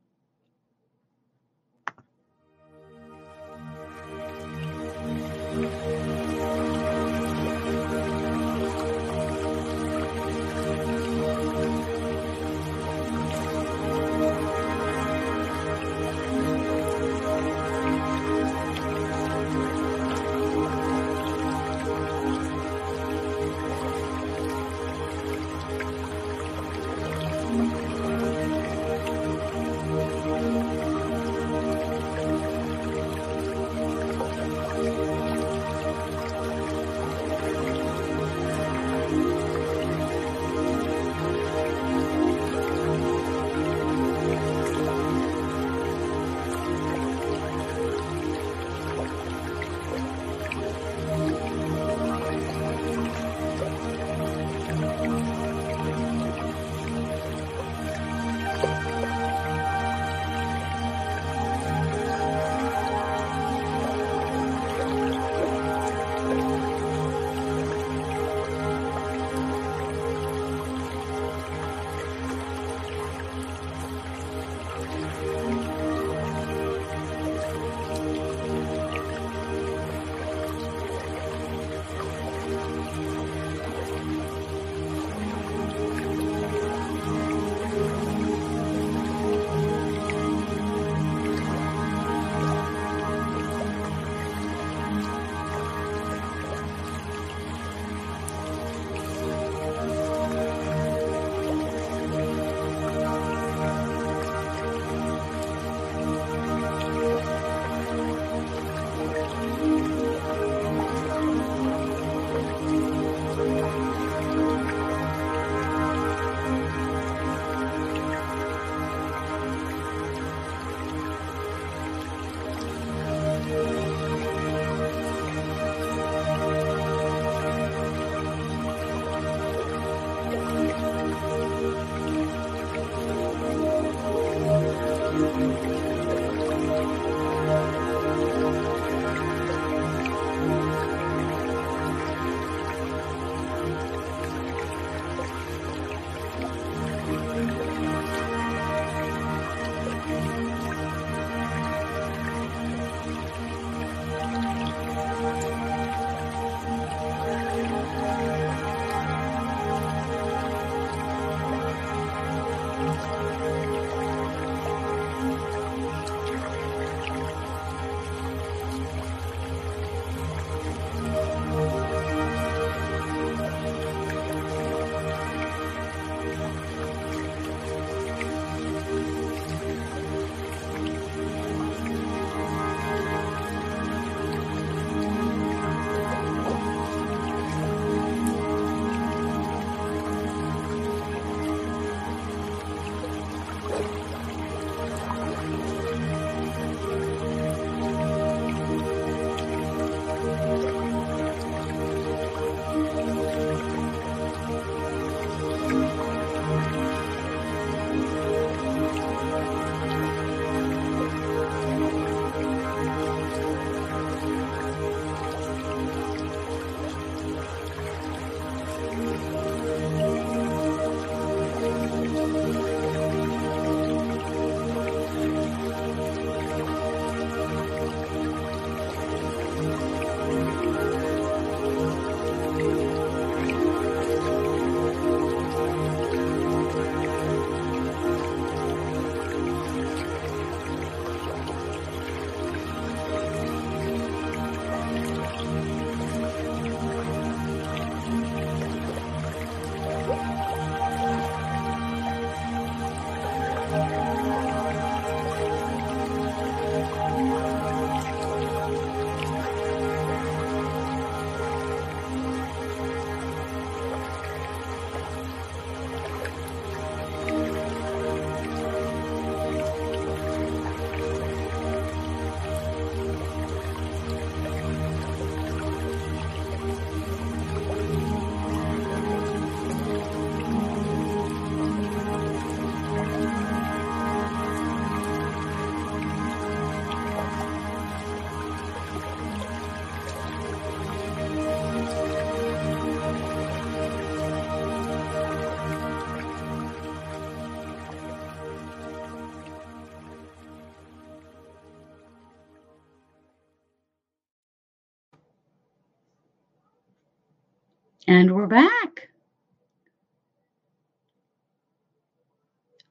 And we're back.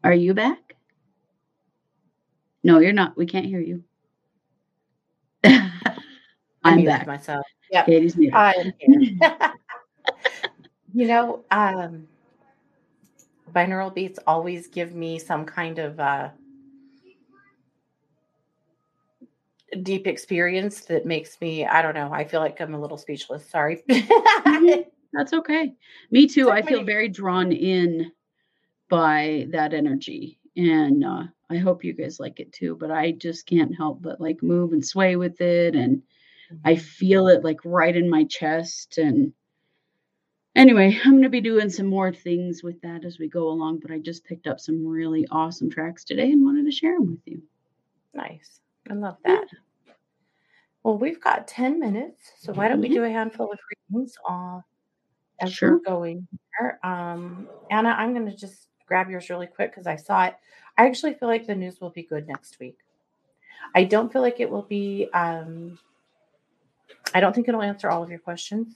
Are you back? No, you're not. We can't hear you. I'm muted back. myself. Katie's muted. I am here. you know, um, binaural beats always give me some kind of uh, deep experience that makes me, I don't know, I feel like I'm a little speechless. Sorry. That's okay. Me too. I feel very drawn in by that energy. And uh, I hope you guys like it too. But I just can't help but like move and sway with it. And I feel it like right in my chest. And anyway, I'm going to be doing some more things with that as we go along. But I just picked up some really awesome tracks today and wanted to share them with you. Nice. I love that. Well, we've got 10 minutes. So why don't we Mhm. do a handful of readings uh, as Sure. we're going here? Um, Anna, I'm going to just grab yours really quick because I saw it. I actually feel like the news will be good next week. I don't feel like it will be, um, I don't think it'll answer all of your questions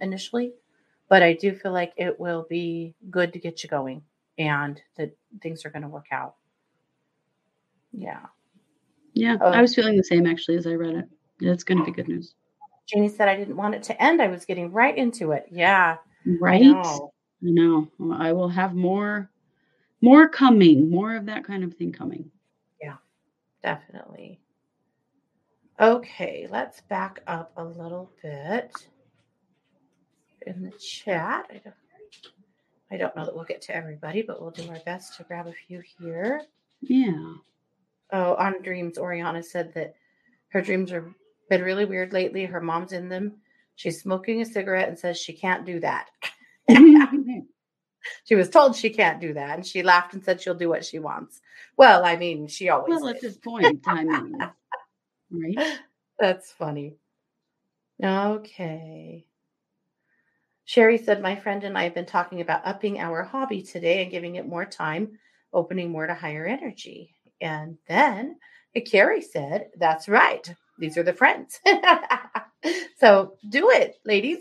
initially, but I do feel like it will be good to get you going and that things are going to work out. Yeah. Yeah, Oh. I was feeling the same actually as I read it. It's going to be good news. Jeannie said I didn't want it to end. I was getting right into it. Yeah. Right? I know. I know. Well, I will have more more coming, more of that kind of thing coming. Yeah, definitely. Okay, let's back up a little bit in the chat. I don't, I don't know that we'll get to everybody, but we'll do our best to grab a few here. Yeah. Oh, on dreams, Oriana said that her dreams have been really weird lately. Her mom's in them. She's smoking a cigarette and says she can't do that. She was told she can't do that, and she laughed and said she'll do what she wants. Well, I mean, she always. well, at this point, I mean, right? That's funny. Okay. Sherry said, My friend and I have been talking about upping our hobby today and giving it more time, opening more to higher energy. And then Carrie said, That's right. These are the friends. so do it, ladies.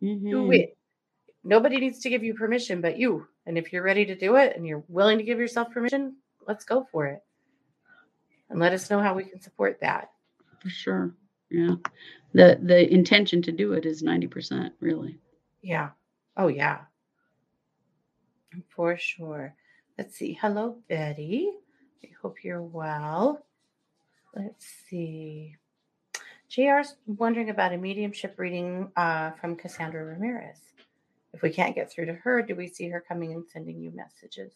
Do Mhm. it. Nobody needs to give you permission but you. And if you're ready to do it and you're willing to give yourself permission, let's go for it. And let us know how we can support that. For sure. Yeah. The the intention to do it is 90%, really. Yeah. Oh, yeah. For sure. Let's see. Hello, Betty. I hope you're well. Let's see. JR's wondering about a mediumship reading uh, from Cassandra Ramirez. If we can't get through to her, do we see her coming and sending you messages?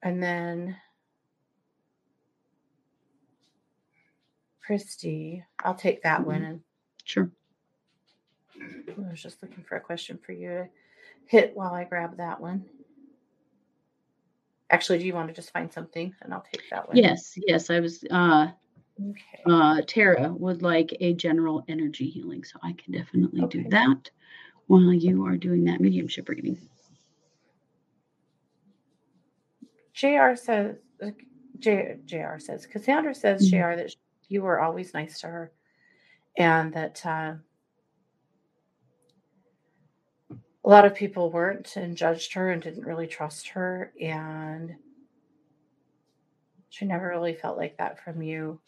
And then Christy, I'll take that one and Sure. I was just looking for a question for you to hit while I grab that one. Actually, do you want to just find something and I'll take that one? Yes, yes, I was uh Okay. uh Tara would like a general energy healing, so I can definitely do that while you are doing that mediumship reading. JR says, J, JR says, Cassandra says, Mhm. JR, that you were always nice to her and that uh, a lot of people weren't and judged her and didn't really trust her. And she never really felt like that from you.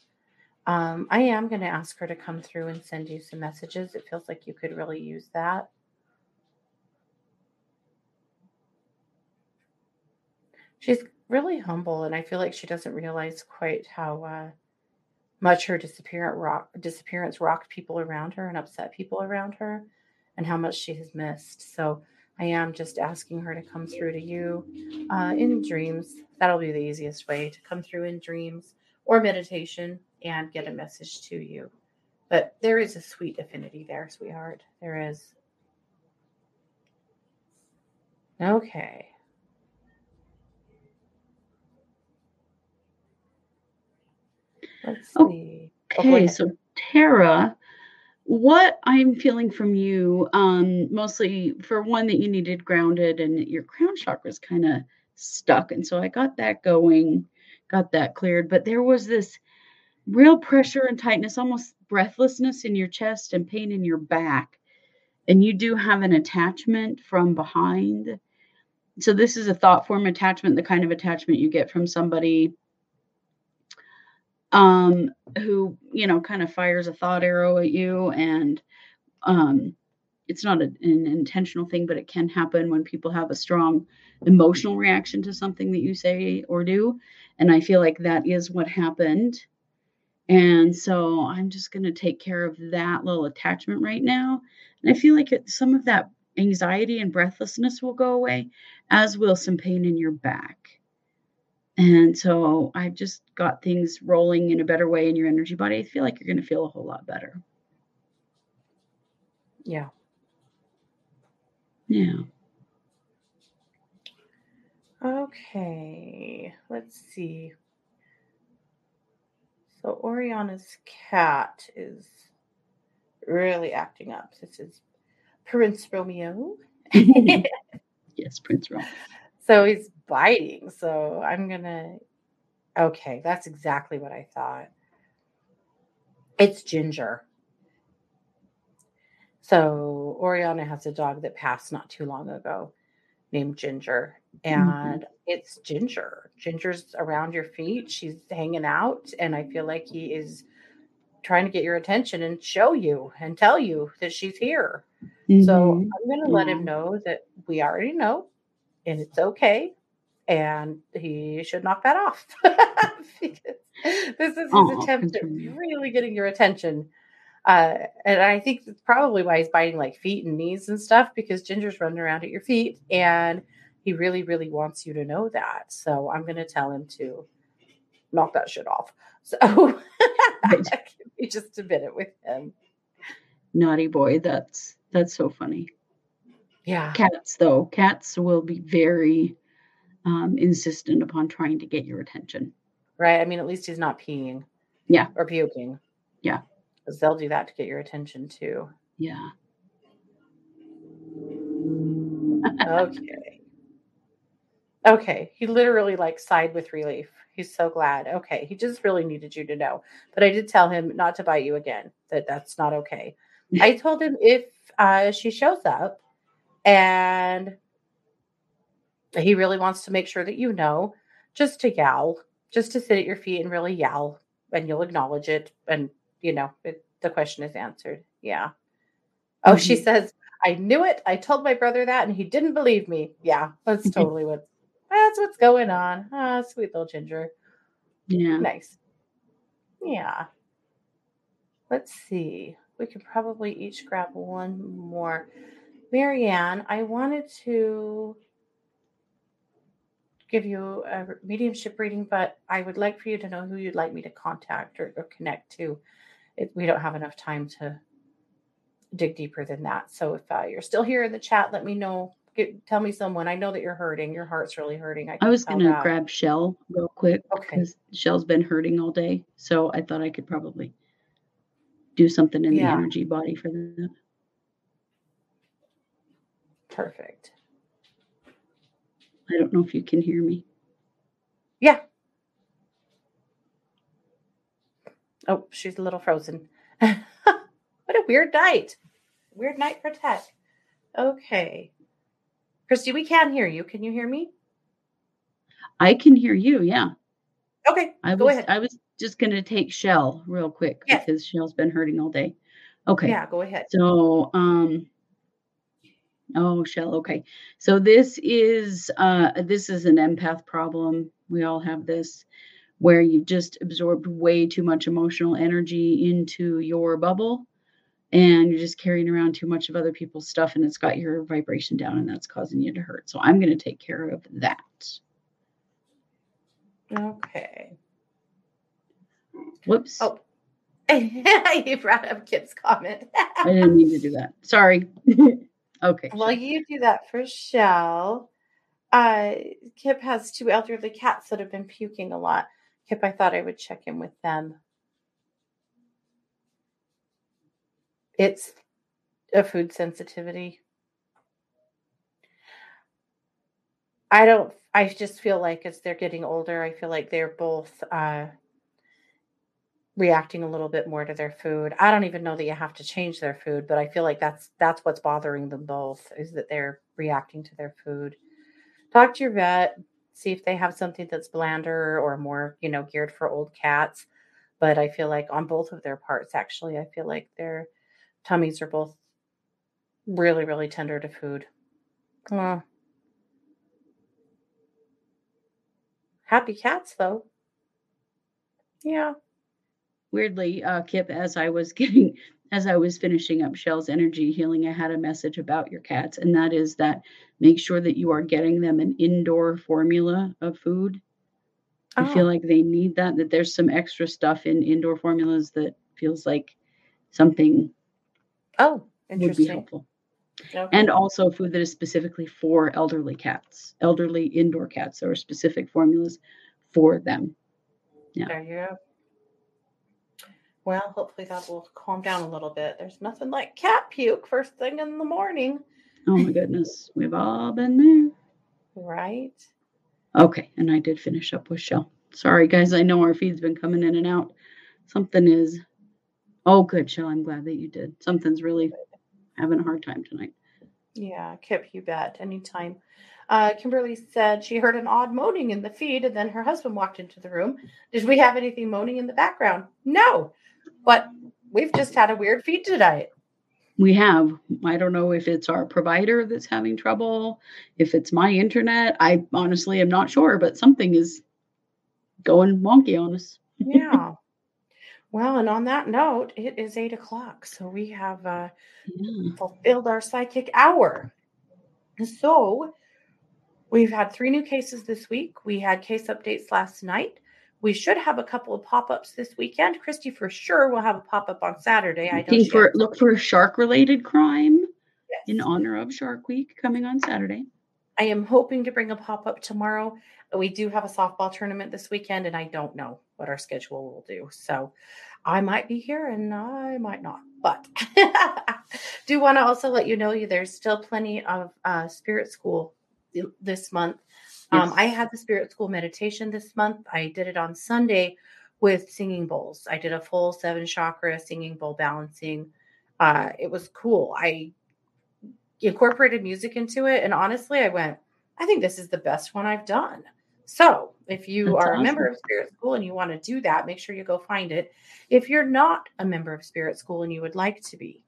Um, I am going to ask her to come through and send you some messages. It feels like you could really use that. She's really humble, and I feel like she doesn't realize quite how uh, much her disappearance rock, disappearance rocked people around her and upset people around her, and how much she has missed. So I am just asking her to come through to you uh, in dreams. That'll be the easiest way to come through in dreams or meditation and get a message to you. But there is a sweet affinity there, sweetheart. There is. Okay. Let's Oh, see. Oh, Okay, ahead. so Tara, what I'm feeling from you, um, mostly for one that you needed grounded and your crown chakra is kind of stuck. And so I got that going, got that cleared. But there was this real pressure and tightness, almost breathlessness in your chest and pain in your back. and you do have an attachment from behind. So this is a thought form attachment, the kind of attachment you get from somebody um, who, you know, kind of fires a thought arrow at you and um, it's not a, an intentional thing, but it can happen when people have a strong emotional reaction to something that you say or do. And I feel like that is what happened. And so I'm just going to take care of that little attachment right now. And I feel like it, some of that anxiety and breathlessness will go away, as will some pain in your back. And so I've just got things rolling in a better way in your energy body. I feel like you're going to feel a whole lot better. Yeah. Yeah. Okay. Let's see. So Oriana's cat is really acting up. This is Prince Romeo. yes, Prince Romeo. So he's biting. So I'm going to. Okay, that's exactly what I thought. It's Ginger. So Oriana has a dog that passed not too long ago named Ginger. And mm-hmm. it's Ginger. Ginger's around your feet. She's hanging out. And I feel like he is trying to get your attention and show you and tell you that she's here. Mm-hmm. So I'm going to let him know that we already know and it's okay. And he should knock that off because this is his oh, attempt at really getting your attention. Uh, and I think that's probably why he's biting like feet and knees and stuff because Ginger's running around at your feet and he really, really wants you to know that. So I'm going to tell him to knock that shit off. So be just a minute with him. Naughty boy. That's that's so funny. Yeah. Cats, though, cats will be very um, insistent upon trying to get your attention. Right. I mean, at least he's not peeing. Yeah. Or puking. Yeah. Because they'll do that to get your attention too. Yeah. okay. Okay. He literally like sighed with relief. He's so glad. Okay. He just really needed you to know. But I did tell him not to bite you again, that that's not okay. I told him if uh, she shows up and he really wants to make sure that you know just to yell, just to sit at your feet and really yell, and you'll acknowledge it. And, you know, it, the question is answered. Yeah. Oh, mm-hmm. she says, I knew it. I told my brother that, and he didn't believe me. Yeah, that's totally what that's what's going on. Ah, sweet little ginger. Yeah. Nice. Yeah. Let's see. We could probably each grab one more. Marianne, I wanted to give you a mediumship reading, but I would like for you to know who you'd like me to contact or, or connect to. It, we don't have enough time to dig deeper than that. So if uh, you're still here in the chat, let me know. Get, tell me someone. I know that you're hurting. Your heart's really hurting. I, I was going to grab Shell real quick okay. because Shell's been hurting all day. So I thought I could probably do something in yeah. the energy body for that. Perfect. I don't know if you can hear me. Yeah. Oh, she's a little frozen. what a weird night. Weird night for tech. Okay. Christy, we can hear you. Can you hear me? I can hear you, yeah. Okay. I go was, ahead. I was just going to take Shell real quick yes. because Shell's been hurting all day. Okay. Yeah, go ahead. So, um, Oh, shell. Okay. So this is uh this is an empath problem. We all have this where you've just absorbed way too much emotional energy into your bubble and you're just carrying around too much of other people's stuff and it's got your vibration down and that's causing you to hurt. So I'm going to take care of that. Okay. Whoops. Oh. you brought up Kip's comment. I didn't mean to do that. Sorry. Okay. Well, you do that for Shell. Uh, Kip has two elderly cats that have been puking a lot. Kip, I thought I would check in with them. It's a food sensitivity. I don't, I just feel like as they're getting older, I feel like they're both uh, reacting a little bit more to their food. I don't even know that you have to change their food, but I feel like that's that's what's bothering them both is that they're reacting to their food. Talk to your vet, see if they have something that's blander or more, you know, geared for old cats. But I feel like on both of their parts, actually, I feel like their tummies are both really, really tender to food. Oh. Happy cats, though. Yeah weirdly, uh, Kip, as I was getting, as I was finishing up Shell's energy healing, I had a message about your cats, and that is that make sure that you are getting them an indoor formula of food. Oh. I feel like they need that. That there's some extra stuff in indoor formulas that feels like something. Oh, would be helpful. Okay. And also food that is specifically for elderly cats, elderly indoor cats. or specific formulas for them. Yeah. There you go. Well, hopefully that will calm down a little bit. There's nothing like cat puke first thing in the morning. Oh my goodness. We've all been there. Right. Okay. And I did finish up with Shell. Sorry, guys. I know our feed's been coming in and out. Something is. Oh, good, Shell. I'm glad that you did. Something's really having a hard time tonight. Yeah, Kip, you bet. Anytime. Uh, Kimberly said she heard an odd moaning in the feed, and then her husband walked into the room. Did we have anything moaning in the background? No. But we've just had a weird feed tonight. We have. I don't know if it's our provider that's having trouble, if it's my internet. I honestly am not sure, but something is going wonky on us. yeah. Well, and on that note, it is eight o'clock. So we have uh, yeah. fulfilled our psychic hour. So we've had three new cases this week. We had case updates last night. We should have a couple of pop ups this weekend. Christy for sure will have a pop up on Saturday. I think for look for a shark related crime yes. in honor of Shark Week coming on Saturday. I am hoping to bring a pop up tomorrow. We do have a softball tournament this weekend, and I don't know what our schedule will do. So I might be here and I might not. But do want to also let you know there's still plenty of uh, spirit school this month um, I had the spirit school meditation this month. I did it on Sunday with singing bowls. I did a full seven chakra singing bowl balancing. Uh, it was cool. I incorporated music into it. And honestly, I went, I think this is the best one I've done. So if you That's are awesome. a member of Spirit School and you want to do that, make sure you go find it. If you're not a member of Spirit School and you would like to be,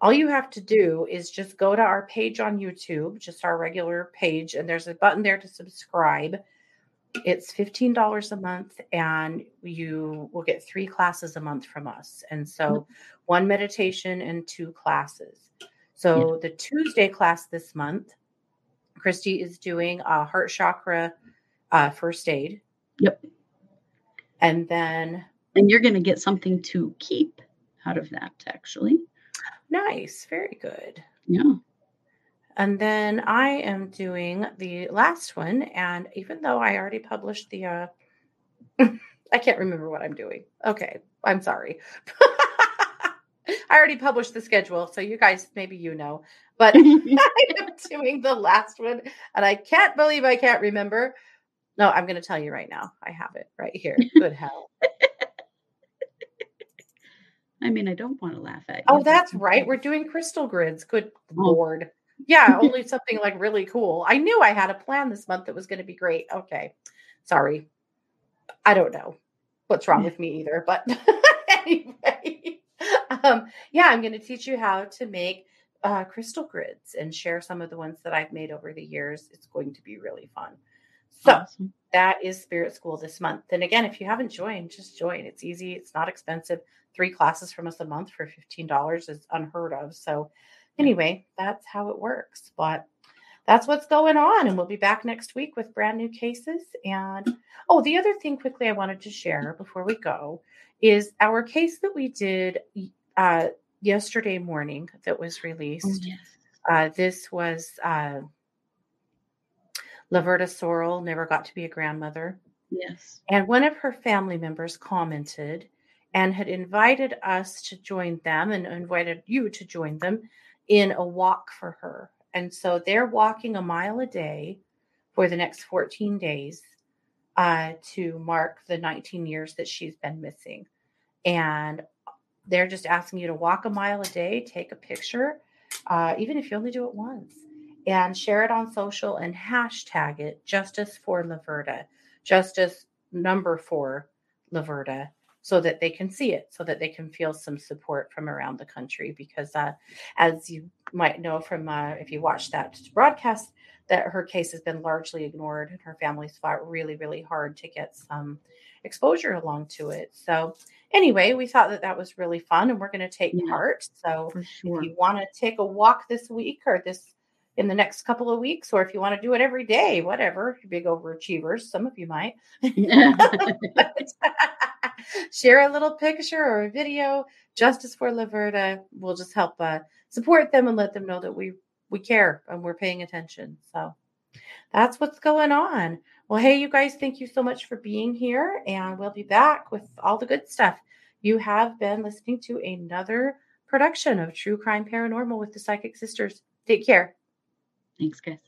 all you have to do is just go to our page on YouTube, just our regular page, and there's a button there to subscribe. It's $15 a month, and you will get three classes a month from us. And so, one meditation and two classes. So, the Tuesday class this month, Christy is doing a heart chakra uh, first aid. Yep. And then. And you're going to get something to keep out of that, actually. Nice. Very good. Yeah. And then I am doing the last one. And even though I already published the, uh, I can't remember what I'm doing. Okay. I'm sorry. I already published the schedule. So you guys, maybe you know, but I am doing the last one. And I can't believe I can't remember. No, I'm going to tell you right now. I have it right here. Good hell. I mean, I don't want to laugh at you. Oh, that's right. We're doing crystal grids. Good oh. lord. Yeah, only something like really cool. I knew I had a plan this month that was going to be great. Okay. Sorry. I don't know what's wrong with me either, but anyway. Um, yeah, I'm going to teach you how to make uh, crystal grids and share some of the ones that I've made over the years. It's going to be really fun. So awesome. that is Spirit School this month. And again, if you haven't joined, just join. It's easy, it's not expensive three classes from us a month for $15 is unheard of. So, anyway, that's how it works. But that's what's going on. And we'll be back next week with brand new cases. And oh, the other thing quickly I wanted to share before we go is our case that we did uh, yesterday morning that was oh, released. Oh, yes. uh, this was uh, Laverta Sorrell, never got to be a grandmother. Yes. And one of her family members commented and had invited us to join them and invited you to join them in a walk for her. And so they're walking a mile a day for the next 14 days uh, to mark the 19 years that she's been missing. and they're just asking you to walk a mile a day, take a picture, uh, even if you only do it once, and share it on social and hashtag it Justice for Laverta, Justice number four Laverta, so that they can see it, so that they can feel some support from around the country. Because uh, as you might know from uh, if you watched that broadcast, that her case has been largely ignored, and her family's fought really, really hard to get some exposure along to it. So anyway, we thought that that was really fun and we're going to take yeah, part. So sure. if you want to take a walk this week or this in the next couple of weeks, or if you want to do it every day, whatever, big overachievers, some of you might share a little picture or a video. Justice for Laverta will just help uh, support them and let them know that we we care and we're paying attention. So that's what's going on. Well, hey, you guys, thank you so much for being here, and we'll be back with all the good stuff. You have been listening to another production of True Crime Paranormal with the Psychic Sisters. Take care. Thanks, guys.